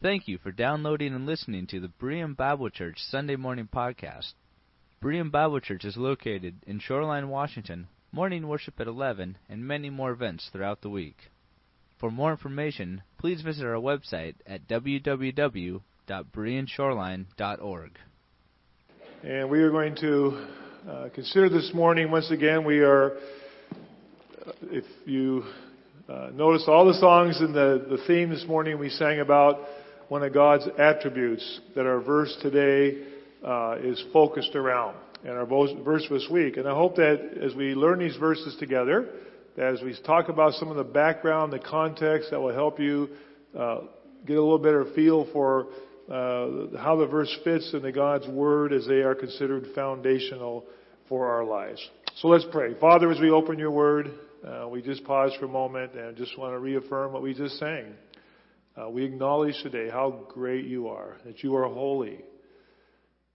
Thank you for downloading and listening to the Berean Bible Church Sunday Morning Podcast. Berean Bible Church is located in Shoreline, Washington, morning worship at 11, and many more events throughout the week. For more information, please visit our website at www.bereanshoreline.org. And we are going to uh, consider this morning, once again, we are, uh, if you uh, notice all the songs and the, the theme this morning, we sang about one of God's attributes that our verse today uh, is focused around, and our verse this week. And I hope that as we learn these verses together, as we talk about some of the background, the context, that will help you uh, get a little better feel for uh, how the verse fits into God's Word as they are considered foundational for our lives. So let's pray. Father, as we open your Word, uh, we just pause for a moment and just want to reaffirm what we just sang. Uh, we acknowledge today how great you are, that you are holy.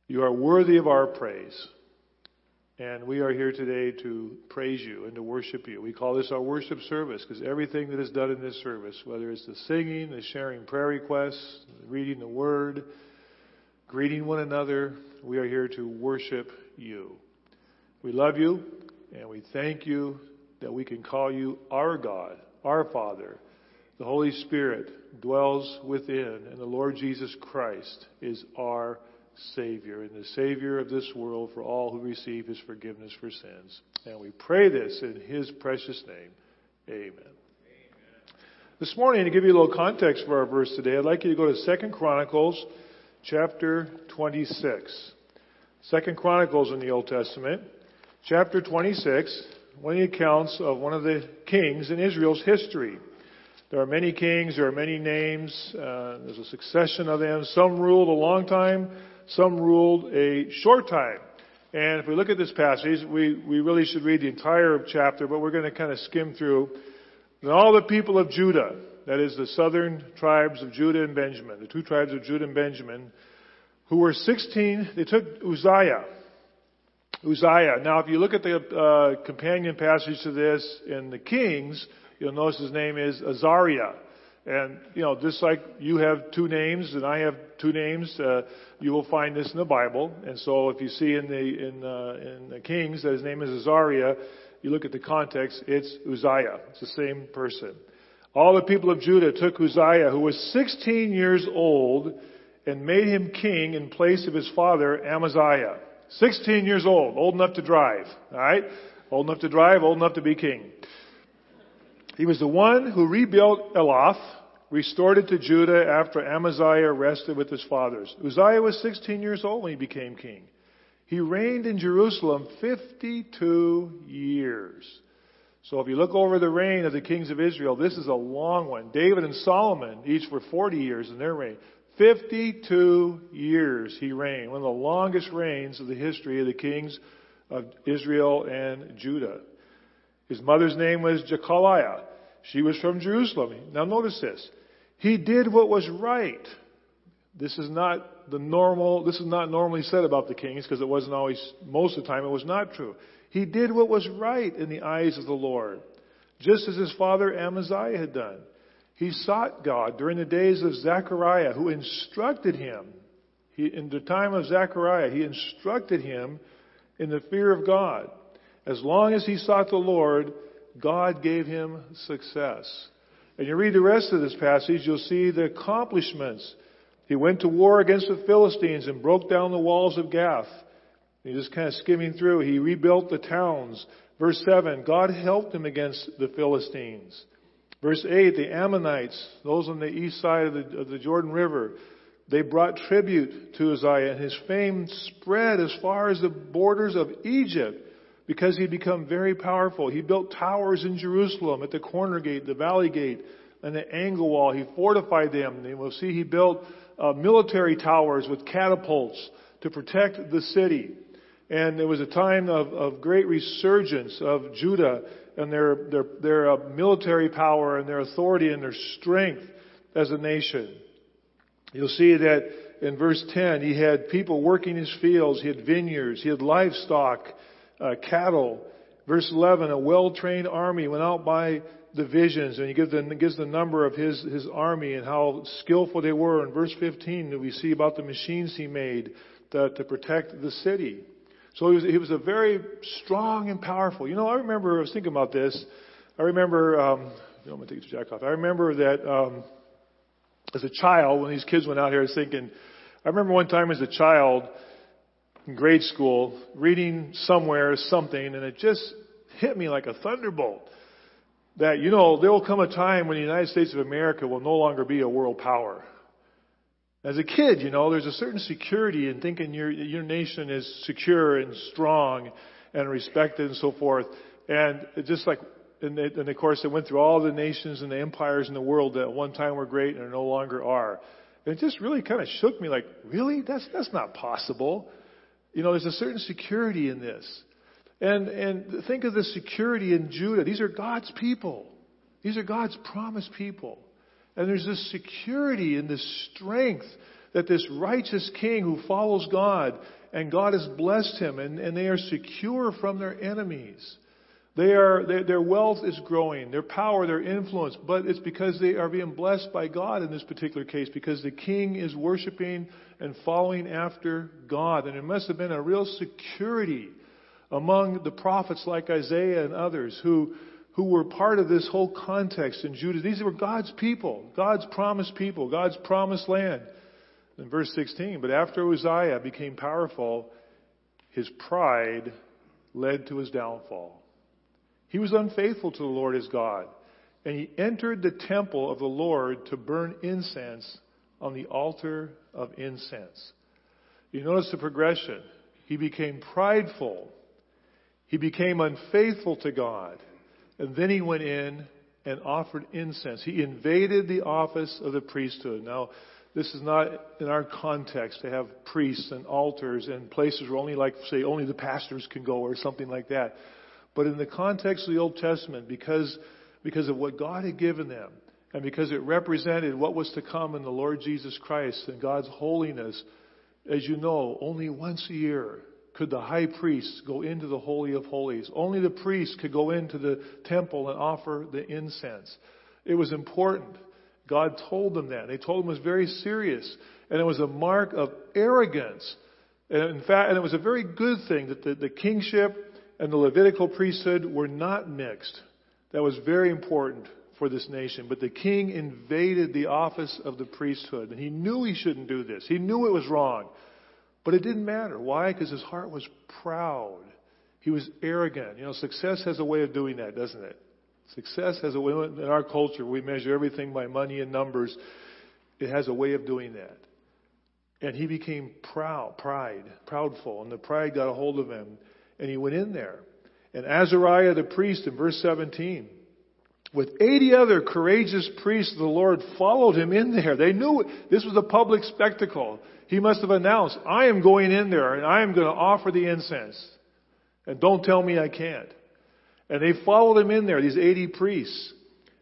You are worthy of our praise. And we are here today to praise you and to worship you. We call this our worship service because everything that is done in this service, whether it's the singing, the sharing prayer requests, reading the word, greeting one another, we are here to worship you. We love you and we thank you that we can call you our God, our Father. The Holy Spirit dwells within, and the Lord Jesus Christ is our Savior and the Savior of this world for all who receive His forgiveness for sins. And we pray this in His precious name. Amen. This morning, to give you a little context for our verse today, I'd like you to go to Second Chronicles chapter 26. Second Chronicles in the Old Testament, chapter 26, one of the accounts of one of the kings in Israel's history. There are many kings, there are many names, uh, there's a succession of them. Some ruled a long time, some ruled a short time. And if we look at this passage, we, we really should read the entire chapter, but we're going to kind of skim through. And all the people of Judah, that is the southern tribes of Judah and Benjamin, the two tribes of Judah and Benjamin, who were 16, they took Uzziah. Uzziah. Now, if you look at the uh, companion passage to this in the Kings, you'll notice his name is Azariah. And, you know, just like you have two names and I have two names, uh, you will find this in the Bible. And so if you see in the, in, uh, in the Kings that his name is Azariah, you look at the context, it's Uzziah. It's the same person. All the people of Judah took Uzziah, who was 16 years old, and made him king in place of his father Amaziah. 16 years old, old enough to drive. Alright? Old enough to drive, old enough to be king. He was the one who rebuilt Elath, restored it to Judah after Amaziah rested with his fathers. Uzziah was 16 years old when he became king. He reigned in Jerusalem 52 years. So if you look over the reign of the kings of Israel, this is a long one. David and Solomon each for 40 years in their reign. 52 years he reigned, one of the longest reigns of the history of the kings of Israel and Judah. His mother's name was Jekoliah. She was from Jerusalem. Now notice this. He did what was right. This is not the normal, this is not normally said about the kings because it wasn't always, most of the time it was not true. He did what was right in the eyes of the Lord, just as his father Amaziah had done. He sought God during the days of Zechariah, who instructed him. He, in the time of Zechariah, he instructed him in the fear of God. As long as he sought the Lord, God gave him success. And you read the rest of this passage, you'll see the accomplishments. He went to war against the Philistines and broke down the walls of Gath. He just kind of skimming through. He rebuilt the towns. Verse 7, God helped him against the Philistines. Verse 8, the Ammonites, those on the east side of the, of the Jordan River, they brought tribute to Uzziah, and his fame spread as far as the borders of Egypt because he'd become very powerful. He built towers in Jerusalem at the corner gate, the valley gate, and the angle wall. He fortified them. And we'll see he built uh, military towers with catapults to protect the city. And there was a time of, of great resurgence of Judah and their, their, their uh, military power and their authority and their strength as a nation. You'll see that in verse 10, he had people working his fields, he had vineyards, he had livestock, uh, cattle. Verse 11, a well-trained army went out by divisions and he gives the, gives the number of his, his army and how skillful they were. In verse 15, we see about the machines he made to, to protect the city. So he was, he was a very strong and powerful. You know, I remember, I was thinking about this. I remember, um, you know, I'm going to take the jack off. I remember that um, as a child, when these kids went out here, I was thinking, I remember one time as a child in grade school reading somewhere something, and it just hit me like a thunderbolt that, you know, there will come a time when the United States of America will no longer be a world power. As a kid, you know, there's a certain security in thinking your, your nation is secure and strong and respected and so forth. And just like, and, and of course, it went through all the nations and the empires in the world that at one time were great and no longer are. And it just really kind of shook me like, really? That's, that's not possible. You know, there's a certain security in this. And, and think of the security in Judah. These are God's people. These are God's promised people. And there's this security and this strength that this righteous king who follows God and God has blessed him and, and they are secure from their enemies. They are, they, their wealth is growing, their power, their influence, but it's because they are being blessed by God in this particular case because the king is worshiping and following after God. And it must have been a real security among the prophets like Isaiah and others who, who were part of this whole context in Judah. These were God's people, God's promised people, God's promised land. In verse 16, but after Uzziah became powerful, his pride led to his downfall. He was unfaithful to the Lord his God, and he entered the temple of the Lord to burn incense on the altar of incense. You notice the progression. He became prideful he became unfaithful to God. And then he went in and offered incense. He invaded the office of the priesthood. Now, this is not in our context to have priests and altars and places where only like, say, only the pastors can go or something like that. But in the context of the Old Testament, because, because of what God had given them, and because it represented what was to come in the Lord Jesus Christ and God's holiness, as you know, only once a year could the high priest go into the Holy of Holies. Only the priest could go into the temple and offer the incense. It was important. God told them that. They told him it was very serious. And it was a mark of arrogance. And in fact, and it was a very good thing that the, the kingship and the Levitical priesthood were not mixed. That was very important for this nation. But the king invaded the office of the priesthood. And he knew he shouldn't do this. He knew it was wrong. But it didn't matter. Why? Because his heart was proud. He was arrogant. You know, success has a way of doing that, doesn't it? Success has a way, in our culture, we measure everything by money and numbers. It has a way of doing that. And he became proud, pride, proudful, and the pride got a hold of him, and he went in there. And Azariah the priest in verse 17, with 80 other courageous priests of the Lord followed him in there. They knew this was a public spectacle. He must have announced, I am going in there and I am going to offer the incense. And don't tell me I can't. And they followed him in there, these 80 priests.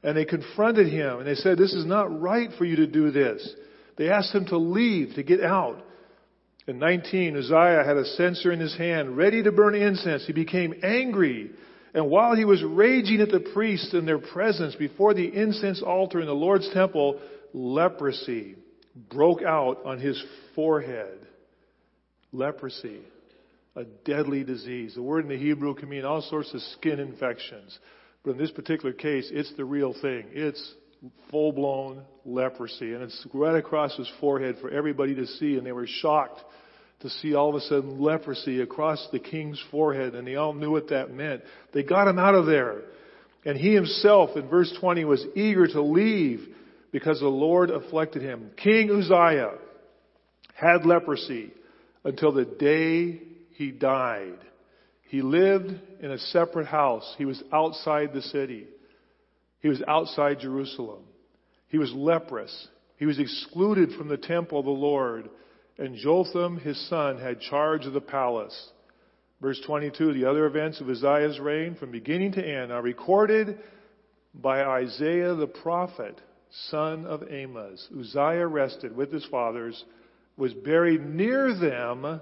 And they confronted him and they said, this is not right for you to do this. They asked him to leave, to get out. In 19, Uzziah had a censer in his hand, ready to burn incense. He became angry. And while he was raging at the priests in their presence before the incense altar in the Lord's temple, leprosy broke out on his forehead. Leprosy, a deadly disease. The word in the Hebrew can mean all sorts of skin infections. But in this particular case, it's the real thing. It's full blown leprosy. And it's right across his forehead for everybody to see. And they were shocked to see all of a sudden leprosy across the king's forehead. And they all knew what that meant. They got him out of there. And he himself, in verse 20, was eager to leave because the Lord afflicted him. King Uzziah had leprosy until the day he died. He lived in a separate house. He was outside the city. He was outside Jerusalem. He was leprous. He was excluded from the temple of the Lord. And Jotham, his son, had charge of the palace. Verse 22, the other events of Uzziah's reign from beginning to end are recorded by Isaiah the prophet son of Amos. Uzziah rested with his fathers, was buried near them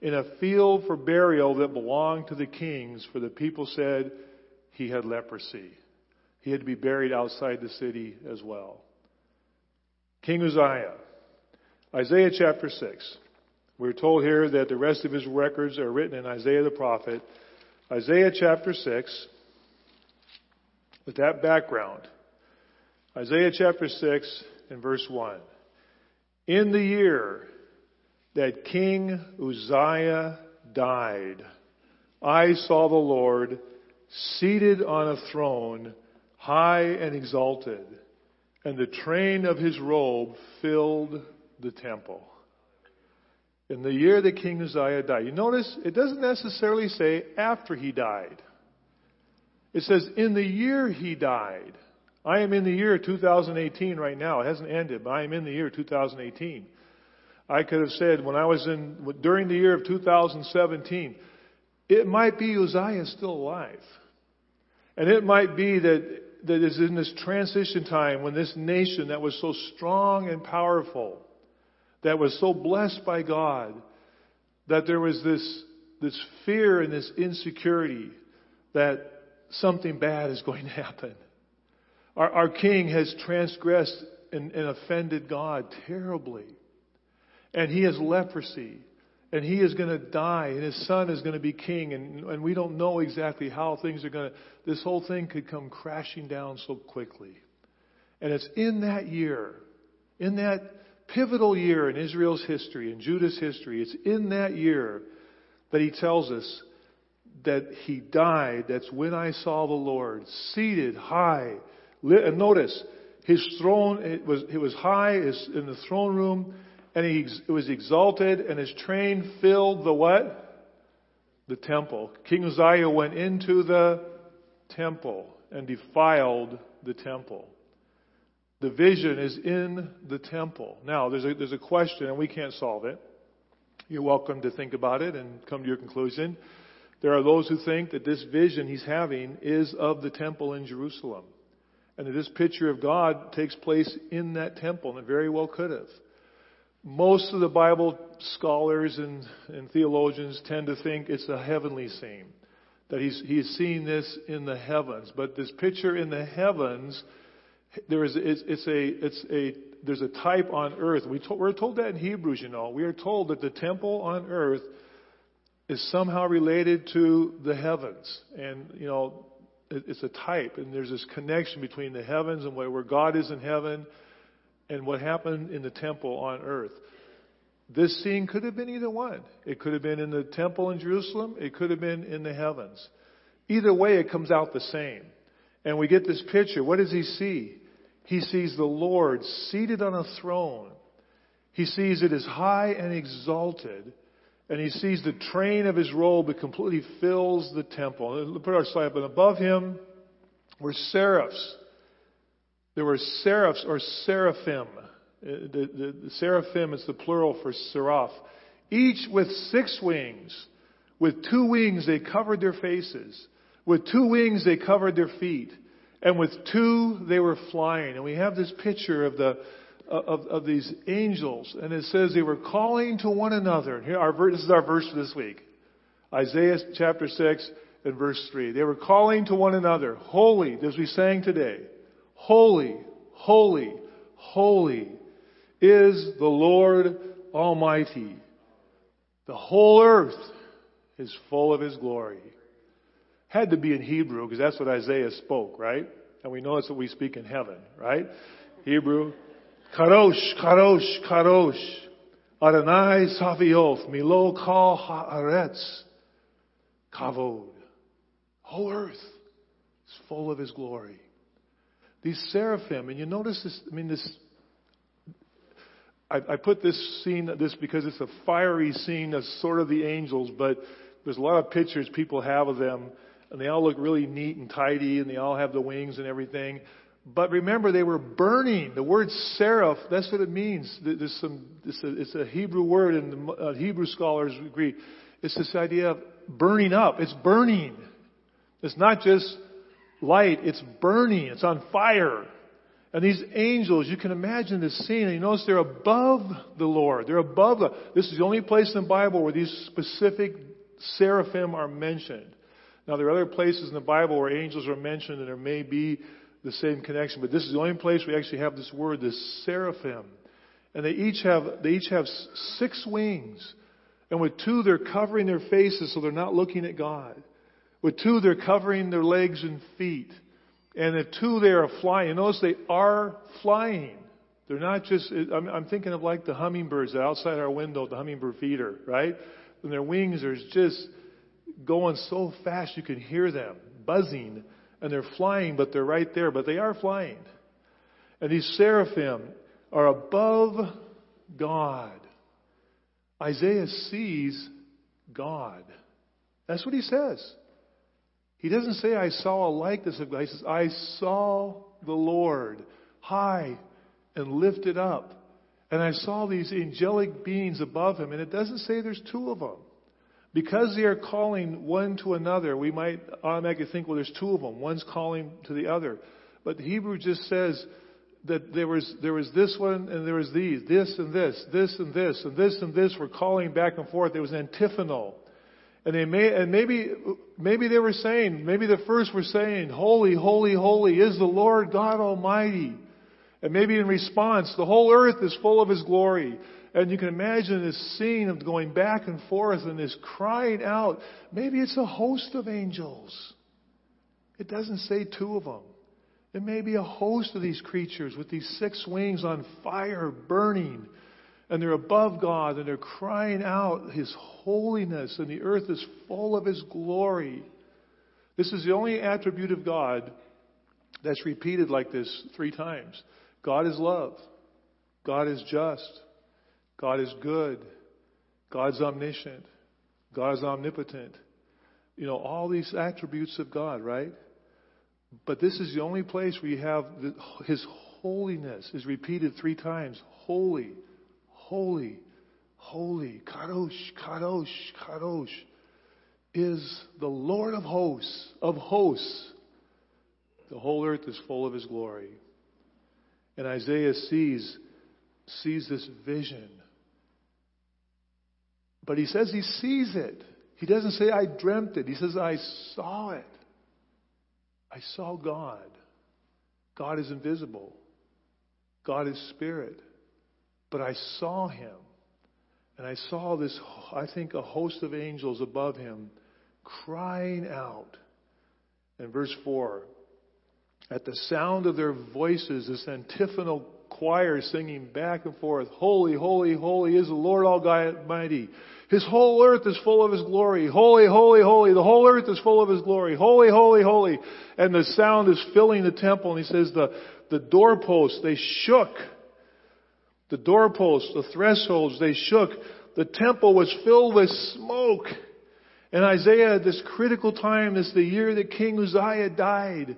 in a field for burial that belonged to the kings, for the people said he had leprosy. he had to be buried outside the city as well. King Uzziah. Isaiah chapter 6. We're told here that the rest of his records are written in Isaiah the prophet. Isaiah chapter 6, with that background. Isaiah chapter 6 and verse 1. In the year that King Uzziah died, I saw the Lord seated on a throne, high and exalted, and the train of his robe filled the temple. In the year that King Uzziah died. You notice it doesn't necessarily say after he died. It says in the year he died. I am in the year 2018 right now. It hasn't ended, but I am in the year 2018. I could have said when I was in, during the year of 2017, it might be Uzziah still alive. And it might be that, that is in this transition time when this nation that was so strong and powerful, that was so blessed by God, that there was this, this fear and this insecurity that something bad is going to happen. Our, our king has transgressed and, and offended God terribly. And he has leprosy. And he is going to die. And his son is going to be king. And, and we don't know exactly how things are going to. This whole thing could come crashing down so quickly. And it's in that year, in that pivotal year in Israel's history, in Judah's history, it's in that year that he tells us that he died. That's when I saw the Lord seated high. And notice, his throne, it was, it was high in the throne room, and he was exalted, and his train filled the what? The temple. King Uzziah went into the temple and defiled the temple. The vision is in the temple. Now, there's a, there's a question, and we can't solve it. You're welcome to think about it and come to your conclusion. There are those who think that this vision he's having is of the temple in Jerusalem. And that this picture of God takes place in that temple, and it very well could have. Most of the Bible scholars and, and theologians tend to think it's a heavenly scene. That he's, he's seeing this in the heavens. But this picture in the heavens, there is, it's, it's a, it's a, there's a type on earth. We to, we're told that in Hebrews, you know. We are told that the temple on earth is somehow related to the heavens. And, you know, it's a type, and there's this connection between the heavens and where God is in heaven and what happened in the temple on earth. This scene could have been either one. It could have been in the temple in Jerusalem, it could have been in the heavens. Either way, it comes out the same. And we get this picture. What does he see? He sees the Lord seated on a throne. He sees it as high and exalted and he sees the train of his robe that completely fills the temple. Put our slide up. And above him were seraphs. There were seraphs or seraphim. Uh, the, the, the seraphim is the plural for seraph. Each with six wings. With two wings they covered their faces. With two wings they covered their feet. And with two they were flying. And we have this picture of the, uh, of, of these angels, and it says they were calling to one another. Here, our, this is our verse for this week. Isaiah chapter 6 and verse 3. They were calling to one another, Holy, as we sang today, Holy, Holy, Holy is the Lord Almighty. The whole earth is full of His glory. Had to be in Hebrew because that's what Isaiah spoke, right? And we know that's what we speak in heaven, right? Hebrew, Kadosh, Kadosh, Kadosh. Adonai Saviot, Milo Kal Haaretz. Kavod. Whole earth is full of His glory. These seraphim, and you notice this, I mean, this, I put this scene, this because it's a fiery scene of sort of the angels, but there's a lot of pictures people have of them, and they all look really neat and tidy, and they all have the wings and everything. But remember, they were burning. The word seraph, that's what it means. There's some, it's a, it's a Hebrew word, and the uh, Hebrew scholars agree. It's this idea of burning up. It's burning. It's not just light, it's burning. It's on fire. And these angels, you can imagine this scene, and you notice they're above the Lord. They're above the, this is the only place in the Bible where these specific seraphim are mentioned. Now there are other places in the Bible where angels are mentioned, and there may be the same connection. But this is the only place we actually have this word, this seraphim. And they each have, they each have six wings. And with two, they're covering their faces so they're not looking at God. With two, they're covering their legs and feet. And the two, they are flying. And notice they are flying. They're not just, I'm, I'm thinking of like the hummingbirds outside our window, the hummingbird feeder, right? And their wings are just going so fast you can hear them buzzing. And they're flying, but they're right there, but they are flying. And these seraphim are above God. Isaiah sees God. That's what he says. He doesn't say, I saw a likeness of God. He says, I saw the Lord high and lifted up. And I saw these angelic beings above him. And it doesn't say there's two of them. Because they are calling one to another, we might automatically think, well, there's two of them. One's calling to the other. But the Hebrew just says that there was, there was this one and there was these, this and this, this and this, and this and this were calling back and forth. There was antiphonal. And they may, and maybe, maybe they were saying, maybe the first were saying, holy, holy, holy is the Lord God Almighty. And maybe in response, the whole earth is full of His glory. And you can imagine this scene of going back and forth and this crying out. Maybe it's a host of angels. It doesn't say two of them. It may be a host of these creatures with these six wings on fire burning. And they're above God and they're crying out His holiness and the earth is full of His glory. This is the only attribute of God that's repeated like this three times. God is love. God is just. God is good. God's omniscient. God is omnipotent. You know, all these attributes of God, right? But this is the only place where you have the, His holiness is repeated three times. Holy, holy, holy. Kadosh, Kadosh, Kadosh is the Lord of hosts, of hosts. The whole earth is full of His glory. And Isaiah sees, sees this vision. But he says he sees it. He doesn't say, I dreamt it. He says, I saw it. I saw God. God is invisible. God is spirit. But I saw him. And I saw this, I think, a host of angels above him crying out. In verse 4, at the sound of their voices, this antiphonal choir singing back and forth, Holy, holy, holy is the Lord Almighty. His whole earth is full of His glory. Holy, holy, holy. The whole earth is full of His glory. Holy, holy, holy. And the sound is filling the temple. And He says the, the doorposts, they shook. The doorposts, the thresholds, they shook. The temple was filled with smoke. And Isaiah, this critical time, is the year that King Uzziah died.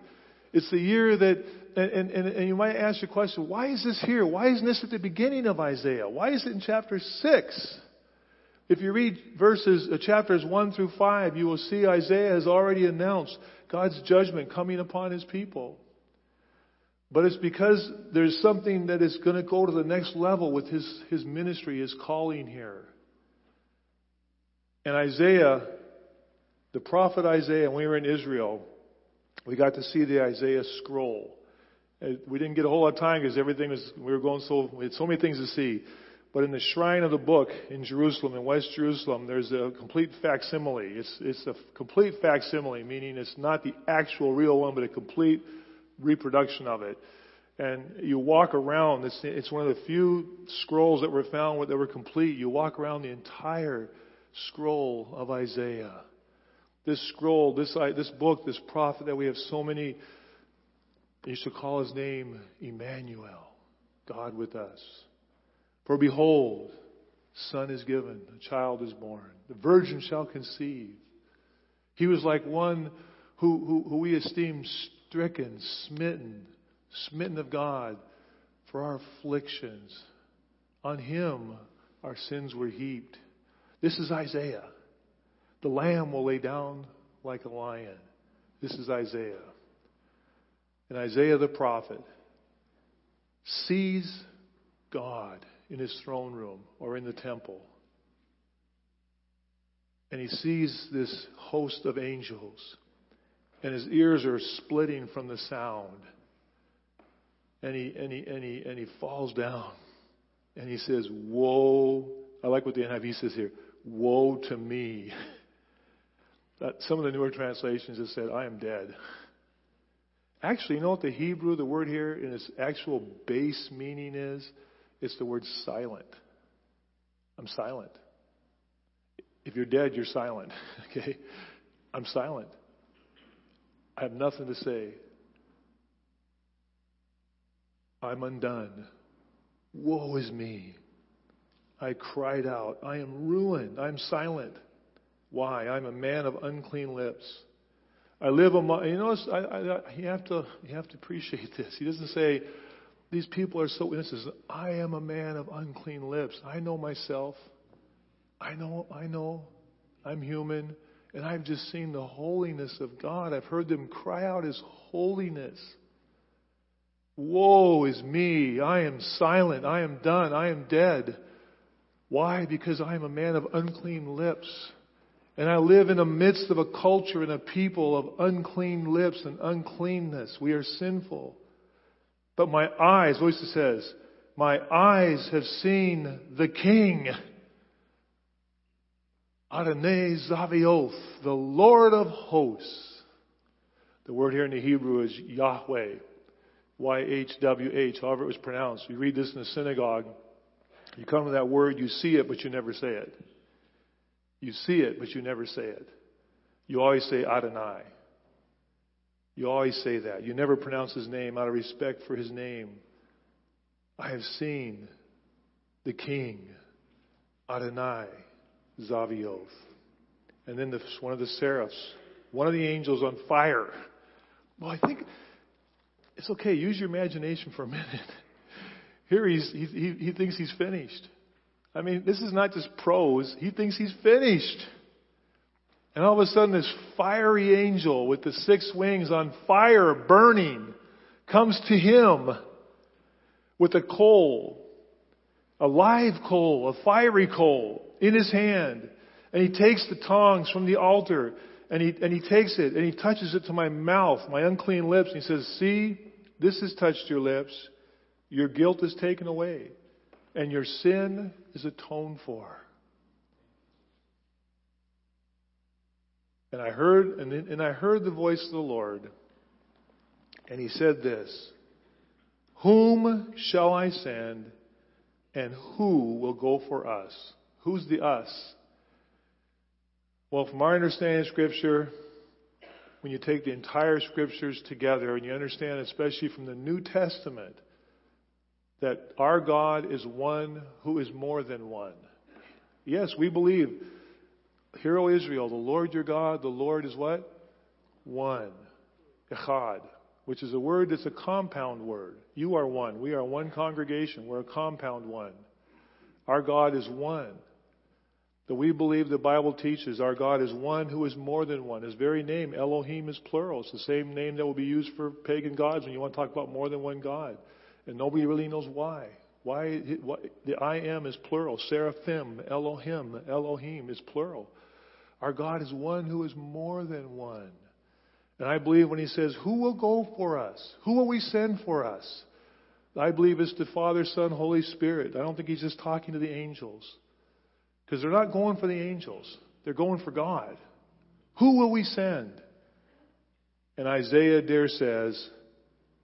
It's the year that, and, and, and you might ask your question, why is this here? Why isn't this at the beginning of Isaiah? Why is it in chapter 6? If you read verses, uh, chapters 1 through 5, you will see Isaiah has already announced God's judgment coming upon his people. But it's because there's something that is going to go to the next level with his, his ministry, his calling here. And Isaiah, the prophet Isaiah, when we were in Israel, we got to see the Isaiah scroll. We didn't get a whole lot of time because everything was, we were going so, we had so many things to see. But in the shrine of the book in Jerusalem, in West Jerusalem, there's a complete facsimile. It's, it's a complete facsimile, meaning it's not the actual real one, but a complete reproduction of it. And you walk around, it's, it's one of the few scrolls that were found that were complete. You walk around the entire scroll of Isaiah. This scroll, this, uh, this book, this prophet that we have so many, you should call his name Emmanuel, God with us. For behold, son is given, a child is born. The virgin shall conceive. He was like one who, who, who we esteem stricken, smitten, smitten of God for our afflictions. On him our sins were heaped. This is Isaiah. The lamb will lay down like a lion. This is Isaiah. And Isaiah the prophet sees God in his throne room or in the temple. And he sees this host of angels. And his ears are splitting from the sound. and he, and he, and he, and he falls down. And he says, Woe. I like what the NIV says here. Woe to me. Some of the newer translations have said, I am dead. Actually, you know what the Hebrew, the word here in its actual base meaning is? It's the word silent. I'm silent. If you're dead, you're silent. Okay? I'm silent. I have nothing to say. I'm undone. Woe is me. I cried out. I am ruined. I'm silent. Why? I'm a man of unclean lips. I live among. You know, I, I, you have to you have to appreciate this. He doesn't say these people are so innocent. I am a man of unclean lips. I know myself. I know. I know. I'm human, and I've just seen the holiness of God. I've heard them cry out His holiness. Woe is me. I am silent. I am done. I am dead. Why? Because I am a man of unclean lips. And I live in the midst of a culture and a people of unclean lips and uncleanness. We are sinful. But my eyes, voice says, my eyes have seen the King. Adonai Zavioth, the Lord of hosts. The word here in the Hebrew is Yahweh. Y-H-W-H, however it was pronounced. You read this in the synagogue. You come to that word, you see it, but you never say it. You see it, but you never say it. You always say Adonai. You always say that. You never pronounce his name out of respect for his name. I have seen the King, Adonai, Zavioth. And then the, one of the seraphs, one of the angels on fire. Well, I think it's okay. Use your imagination for a minute. Here he's, he, he, he thinks he's finished. I mean, this is not just prose. He thinks he's finished. And all of a sudden, this fiery angel with the six wings on fire burning comes to him with a coal, a live coal, a fiery coal in his hand. And he takes the tongs from the altar and he, and he takes it and he touches it to my mouth, my unclean lips, and he says, See, this has touched your lips. Your guilt is taken away, and your sin is atoned for. And I heard, and, and I heard the voice of the Lord, and he said this Whom shall I send, and who will go for us? Who's the us? Well, from our understanding of Scripture, when you take the entire Scriptures together and you understand, especially from the New Testament, that our God is one who is more than one. Yes, we believe, Hear, O Israel, the Lord your God, the Lord is what? One. Echad, which is a word that's a compound word. You are one. We are one congregation. We're a compound one. Our God is one that we believe the Bible teaches our God is one who is more than one. His very name, Elohim, is plural. It's the same name that will be used for pagan gods when you want to talk about more than one God. And nobody really knows why. Why, why the I am is plural. Seraphim, Elohim, Elohim is plural. Our God is one who is more than one. And I believe when he says, Who will go for us? Who will we send for us? I believe it's the Father, Son, Holy Spirit. I don't think he's just talking to the angels. Because they're not going for the angels, they're going for God. Who will we send? And Isaiah there says,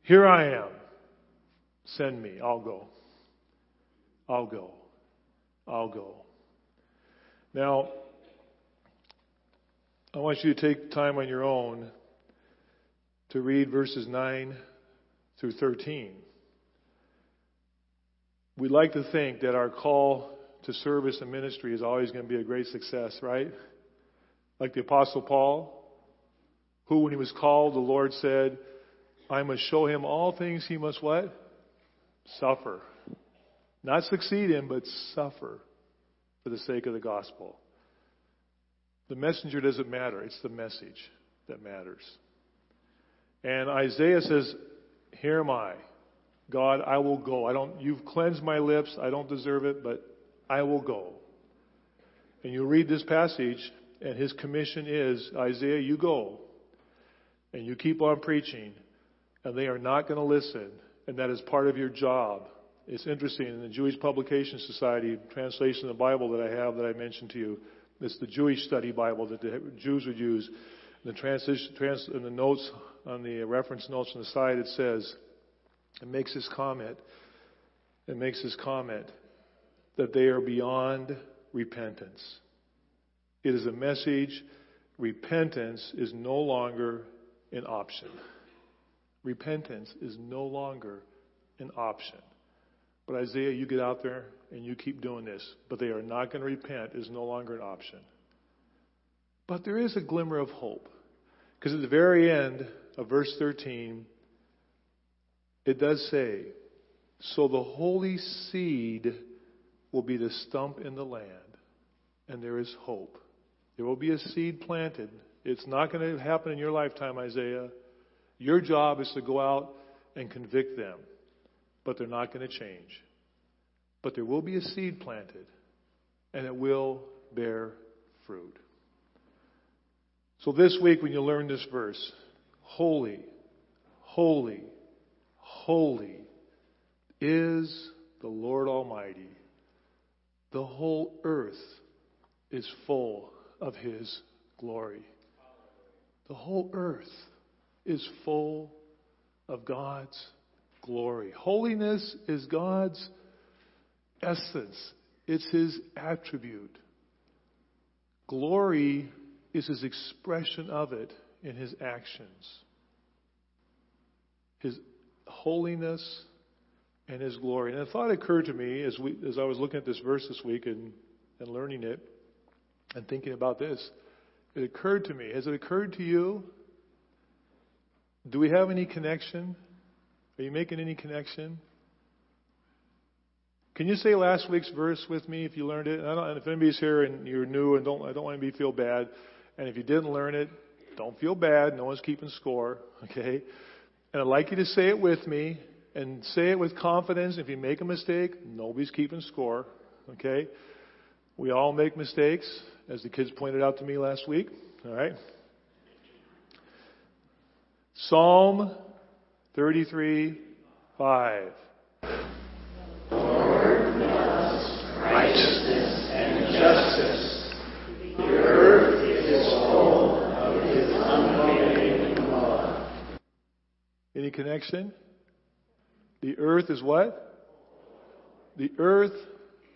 Here I am. Send me. I'll go. I'll go. I'll go. Now, I want you to take time on your own to read verses 9 through 13. We'd like to think that our call to service and ministry is always going to be a great success, right? Like the Apostle Paul, who, when he was called, the Lord said, I must show him all things he must what? Suffer. Not succeed in, but suffer for the sake of the gospel. The messenger doesn't matter, it's the message that matters. And Isaiah says, Here am I. God, I will go. I don't you've cleansed my lips. I don't deserve it, but I will go. And you read this passage, and his commission is Isaiah, you go. And you keep on preaching, and they are not going to listen. and that is part of your job. It's interesting in the Jewish Publication Society translation of the Bible that I have that I mentioned to you. It's the Jewish Study Bible that the Jews would use. The trans, in the notes on the reference notes on the side, it says, it makes this comment. It makes this comment that they are beyond repentance. It is a message. Repentance is no longer an option. Repentance is no longer an option. But Isaiah, you get out there and you keep doing this. But they are not going to repent is no longer an option. But there is a glimmer of hope. Because at the very end of verse 13, it does say, So the holy seed will be the stump in the land, and there is hope. There will be a seed planted. It's not going to happen in your lifetime, Isaiah. Your job is to go out and convict them, but they're not going to change. But there will be a seed planted, and it will bear fruit. So this week, when you learn this verse, holy, holy, holy is the Lord Almighty. The whole earth is full of His glory. The whole earth is full of God's glory. Holiness is God's essence, it's His attribute. Glory is His expression of it in His actions. His holiness and His glory. And a thought occurred to me as, we, as I was looking at this verse this week and, and learning it and thinking about this. It occurred to me. Has it occurred to you do we have any connection? Are you making any connection? Can you say last week's verse with me if you learned it? And, and if anybody's here and you're new and don't, I don't want you to feel bad. And if you didn't learn it, don't feel bad. No one's keeping score. Okay. And I'd like you to say it with me and say it with confidence. If you make a mistake, nobody's keeping score. Okay. We all make mistakes, as the kids pointed out to me last week. All right. Psalm 33, 5. Lord, righteousness and justice. The earth is. Any connection? The earth is what? The earth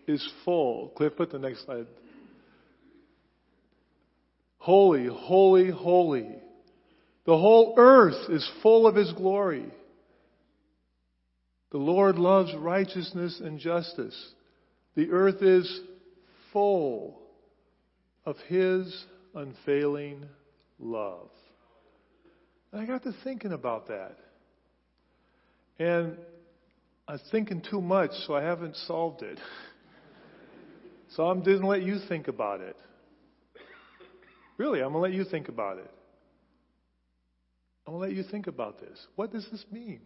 is full. Cliff, put the next slide. Holy, holy, holy the whole earth is full of His glory. The Lord loves righteousness and justice. The earth is full of His unfailing love. And I got to thinking about that. And I was thinking too much, so I haven't solved it. So I'm going to let you think about it. Really, I'm going to let you think about it. To let you think about this. What does this mean?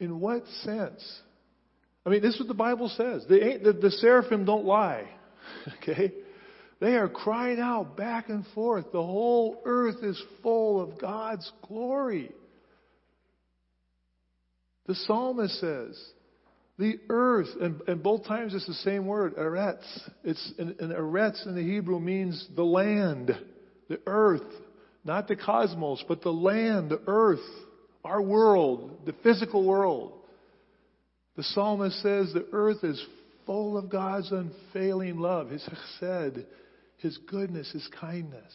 In what sense? I mean, this is what the Bible says. The, the, the seraphim don't lie. Okay? They are crying out back and forth. The whole earth is full of God's glory. The psalmist says, the earth, and, and both times it's the same word, eretz. It's, and, and eretz in the Hebrew means the land, the earth. Not the cosmos, but the land, the earth, our world, the physical world. The psalmist says the earth is full of God's unfailing love, His chesed, His goodness, His kindness.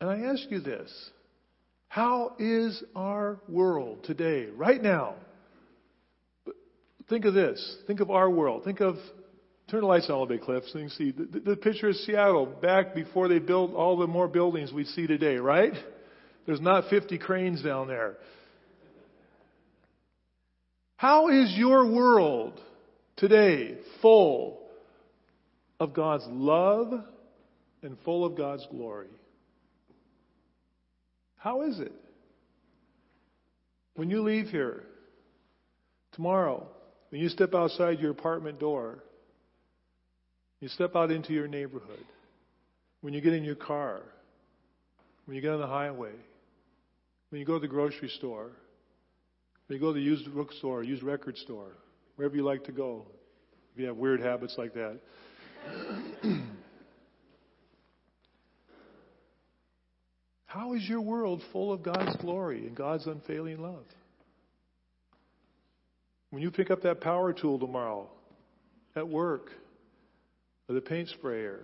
And I ask you this how is our world today, right now? Think of this. Think of our world. Think of Turn the lights on a little bit, Cliff, so you can see. The, the picture of Seattle back before they built all the more buildings we see today, right? There's not 50 cranes down there. How is your world today full of God's love and full of God's glory? How is it? When you leave here tomorrow, when you step outside your apartment door, you step out into your neighborhood, when you get in your car, when you get on the highway, when you go to the grocery store, when You go to the used bookstore, used record store, wherever you like to go. If you have weird habits like that. How is your world full of God's glory and God's unfailing love? When you pick up that power tool tomorrow, at work, or the paint sprayer,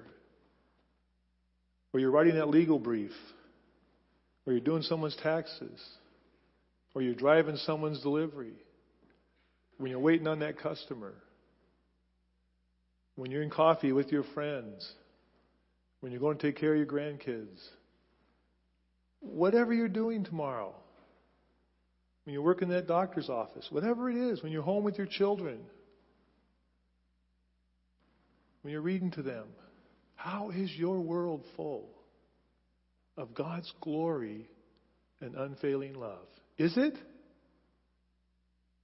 or you're writing that legal brief, or you're doing someone's taxes, or you're driving someone's delivery, when you're waiting on that customer, when you're in coffee with your friends, when you're going to take care of your grandkids, whatever you're doing tomorrow, when you work in that doctor's office, whatever it is, when you're home with your children, when you're reading to them, how is your world full of God's glory and unfailing love? Is it?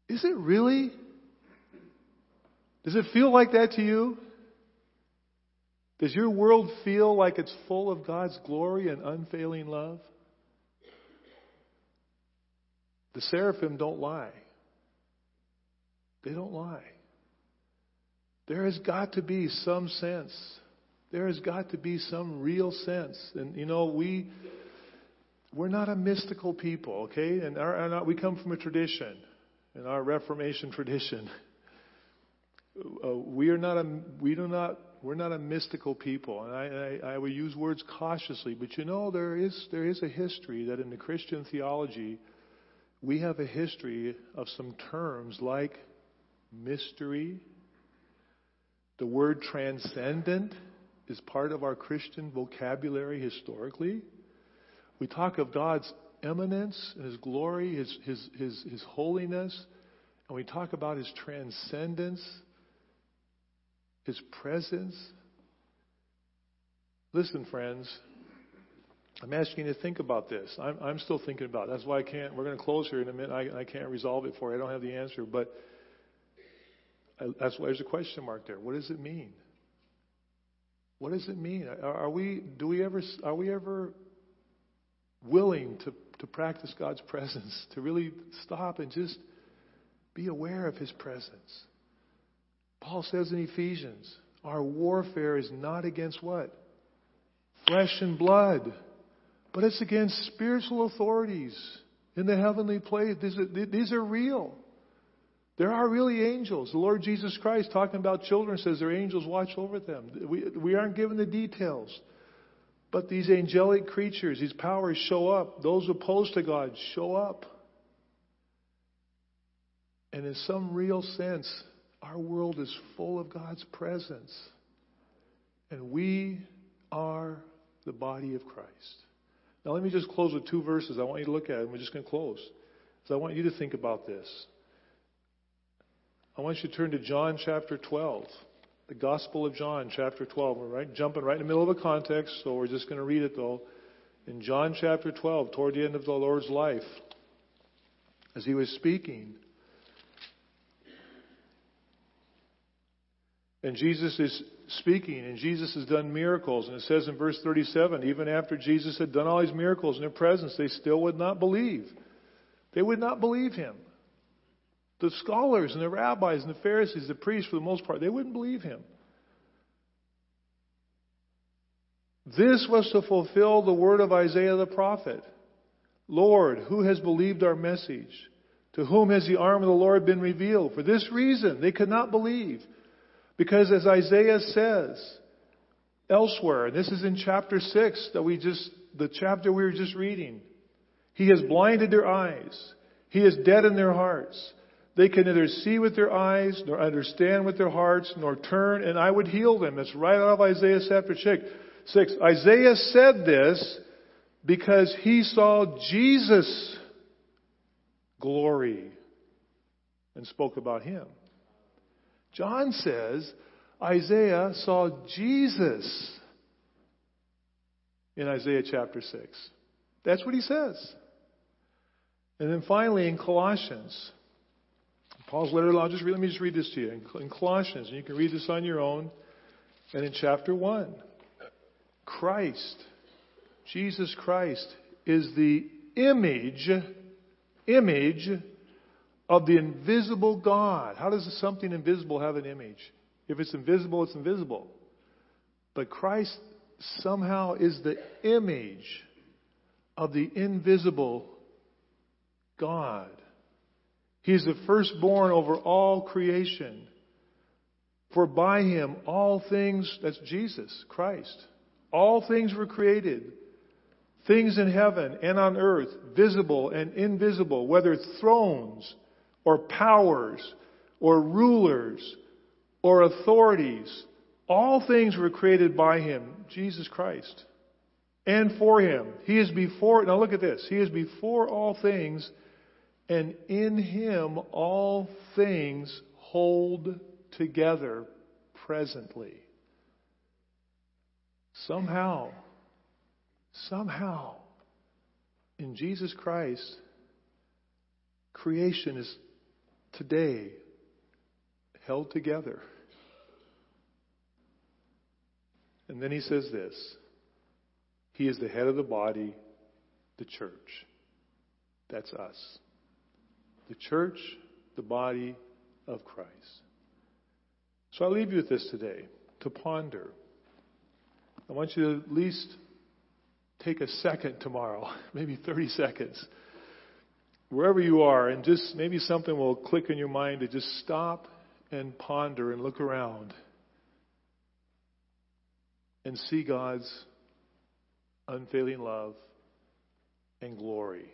Is it really? Does it feel like that to you? Does your world feel like it's full of God's glory and unfailing love? The seraphim don't lie. They don't lie. There has got to be some sense. There has got to be some real sense. And you know, we we're not a mystical people, okay? And our, our, we come from a tradition, in our Reformation tradition. Uh, we are not a we do not we're not a mystical people, and I, I, I will use words cautiously. But you know, there is there is a history that in the Christian theology we have a history of some terms like mystery. The word transcendent is part of our Christian vocabulary historically. We talk of God's eminence and His glory, His, His, His, His holiness, and we talk about His transcendence, His presence. Listen, friends, I'm asking you to think about this. I'm, I'm still thinking about it. That's why I can't. We're going to close here in a minute. I, I can't resolve it for you. I don't have the answer. But Uh, that's why there's a question mark there. What does it mean? What does it mean? Are, are we? Do we ever? Are we ever willing to to practice God's presence? To really stop and just be aware of His presence? Paul says in Ephesians, our warfare is not against what? Flesh and blood but it's against spiritual authorities in the heavenly place. These are, these are real. There are really angels. The Lord Jesus Christ, talking about children, says their angels watch over them. We, we aren't given the details. But these angelic creatures, these powers show up. Those opposed to God show up. And in some real sense, our world is full of God's presence. And we are the body of Christ. Now, let me just close with two verses. I want you to look at them. We're just going to close. So I want you to think about this. I want you to turn to John chapter 12. The Gospel of John, chapter 12. We're right, jumping right in the middle of a context, so we're just going to read it though. In John chapter 12, toward the end of the Lord's life, as he was speaking, and Jesus is speaking, and Jesus has done miracles. And it says in verse 37 even after Jesus had done all these miracles in their presence, they still would not believe. They would not believe him. The scholars and the rabbis and the Pharisees, the priests, for the most part, they wouldn't believe him. This was to fulfill the word of Isaiah the prophet Lord, who has believed our message? To whom has the arm of the Lord been revealed? For this reason, they could not believe. Because as Isaiah says elsewhere, and this is in chapter 6 that we just, the chapter we were just reading, He has blinded their eyes. He has deadened their hearts. They can neither see with their eyes, nor understand with their hearts, nor turn, and I would heal them. It's right out of Isaiah chapter 6. Isaiah said this because he saw Jesus' glory and spoke about him. John says Isaiah saw Jesus in Isaiah chapter 6. That's what he says. And then finally in Colossians, Paul's letter, I'll just read, let me just read this to you. In Colossians, and you can read this on your own, and in chapter 1, Christ, Jesus Christ, is the image, image of the invisible God. How does something invisible have an image? If it's invisible, it's invisible. But Christ somehow is the image of the invisible God. He is the firstborn over all creation. For by him all things, that's Jesus, Christ, all things were created. Things in heaven and on earth, visible and invisible, whether thrones or powers or rulers or authorities, all things were created by him, Jesus Christ, and for him. He is before, now look at this, he is before all things, and in him all things hold together presently. Somehow, somehow, in Jesus Christ, creation is today held together. And then he says this He is the head of the body, the church. That's us. The church, the body of Christ. So I leave you with this today to ponder. I want you to at least take a second tomorrow, maybe 30 seconds, wherever you are, and just maybe something will click in your mind to just stop and ponder and look around and see God's unfailing love and glory.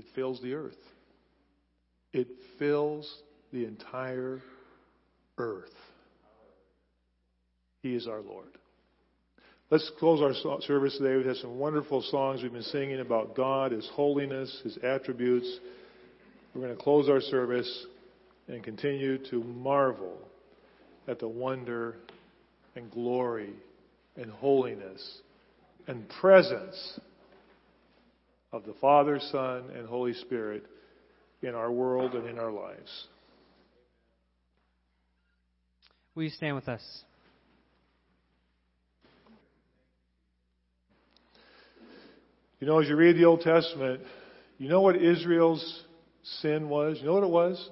It fills the earth. It fills the entire earth. He is our Lord. Let's close our service today. We've had some wonderful songs we've been singing about God, His holiness, His attributes. We're going to close our service and continue to marvel at the wonder and glory and holiness and presence of the Father, Son, and Holy Spirit in our world and in our lives. Will you stand with us? You know, as you read the Old Testament, you know what Israel's sin was? You know what it was?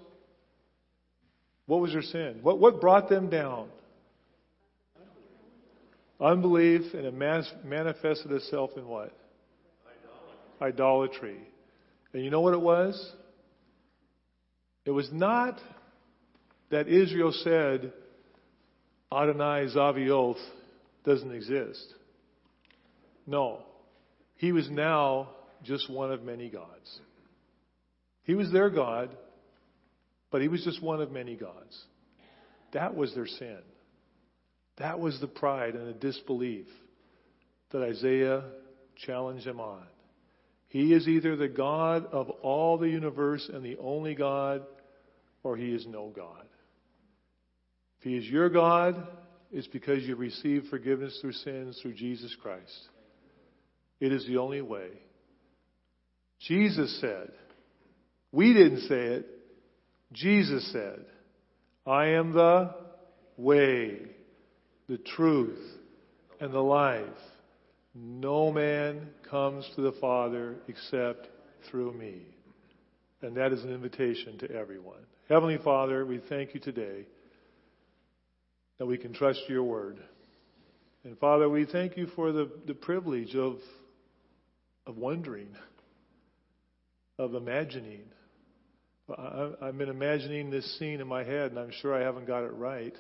What was their sin? What, what brought them down? Unbelief, and it manifested itself in what? Idolatry. And you know what it was? It was not that Israel said, Adonai Zavioth doesn't exist. No. He was now just one of many gods. He was their God, but he was just one of many gods. That was their sin. That was the pride and the disbelief that Isaiah challenged them on. He is either the God of all the universe and the only God, or he is no God. If he is your God, it's because you received forgiveness through sins through Jesus Christ. It is the only way. Jesus said, we didn't say it, Jesus said, I am the way, the truth, and the life. No man comes to the Father except through me. And that is an invitation to everyone. Heavenly Father, we thank you today that we can trust your word. And Father, we thank you for the, the privilege of, of wondering, of imagining. I, I've been imagining this scene in my head, and I'm sure I haven't got it right.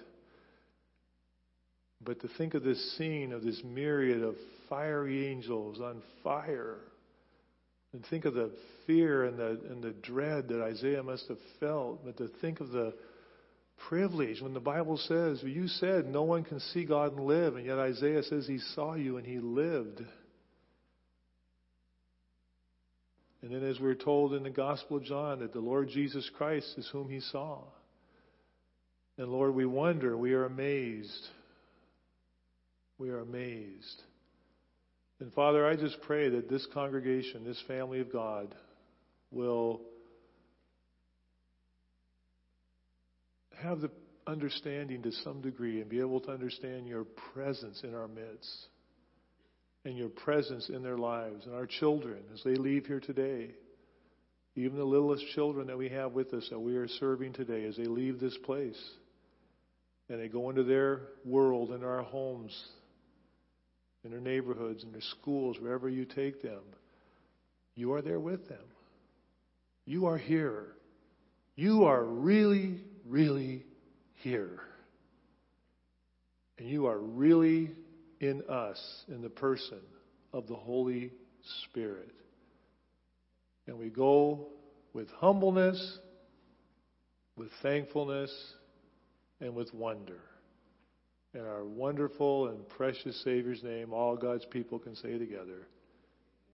But to think of this scene of this myriad of fiery angels on fire, and think of the fear and the, and the dread that Isaiah must have felt, but to think of the privilege when the Bible says, you said no one can see God and live, and yet Isaiah says he saw you and he lived. And then, as we're told in the Gospel of John, that the Lord Jesus Christ is whom he saw. And Lord, we wonder, we are amazed. We are amazed. And Father, I just pray that this congregation, this family of God, will have the understanding to some degree and be able to understand your presence in our midst and your presence in their lives and our children as they leave here today. even the littlest children that we have with us that we are serving today as they leave this place and they go into their world, in our homes, in their neighborhoods, in their schools, wherever you take them, you are there with them. You are here. You are really, really here. And you are really in us, in the person of the Holy Spirit. And we go with humbleness, with thankfulness, and with wonder. In our wonderful and precious Savior's name, all God's people can say together,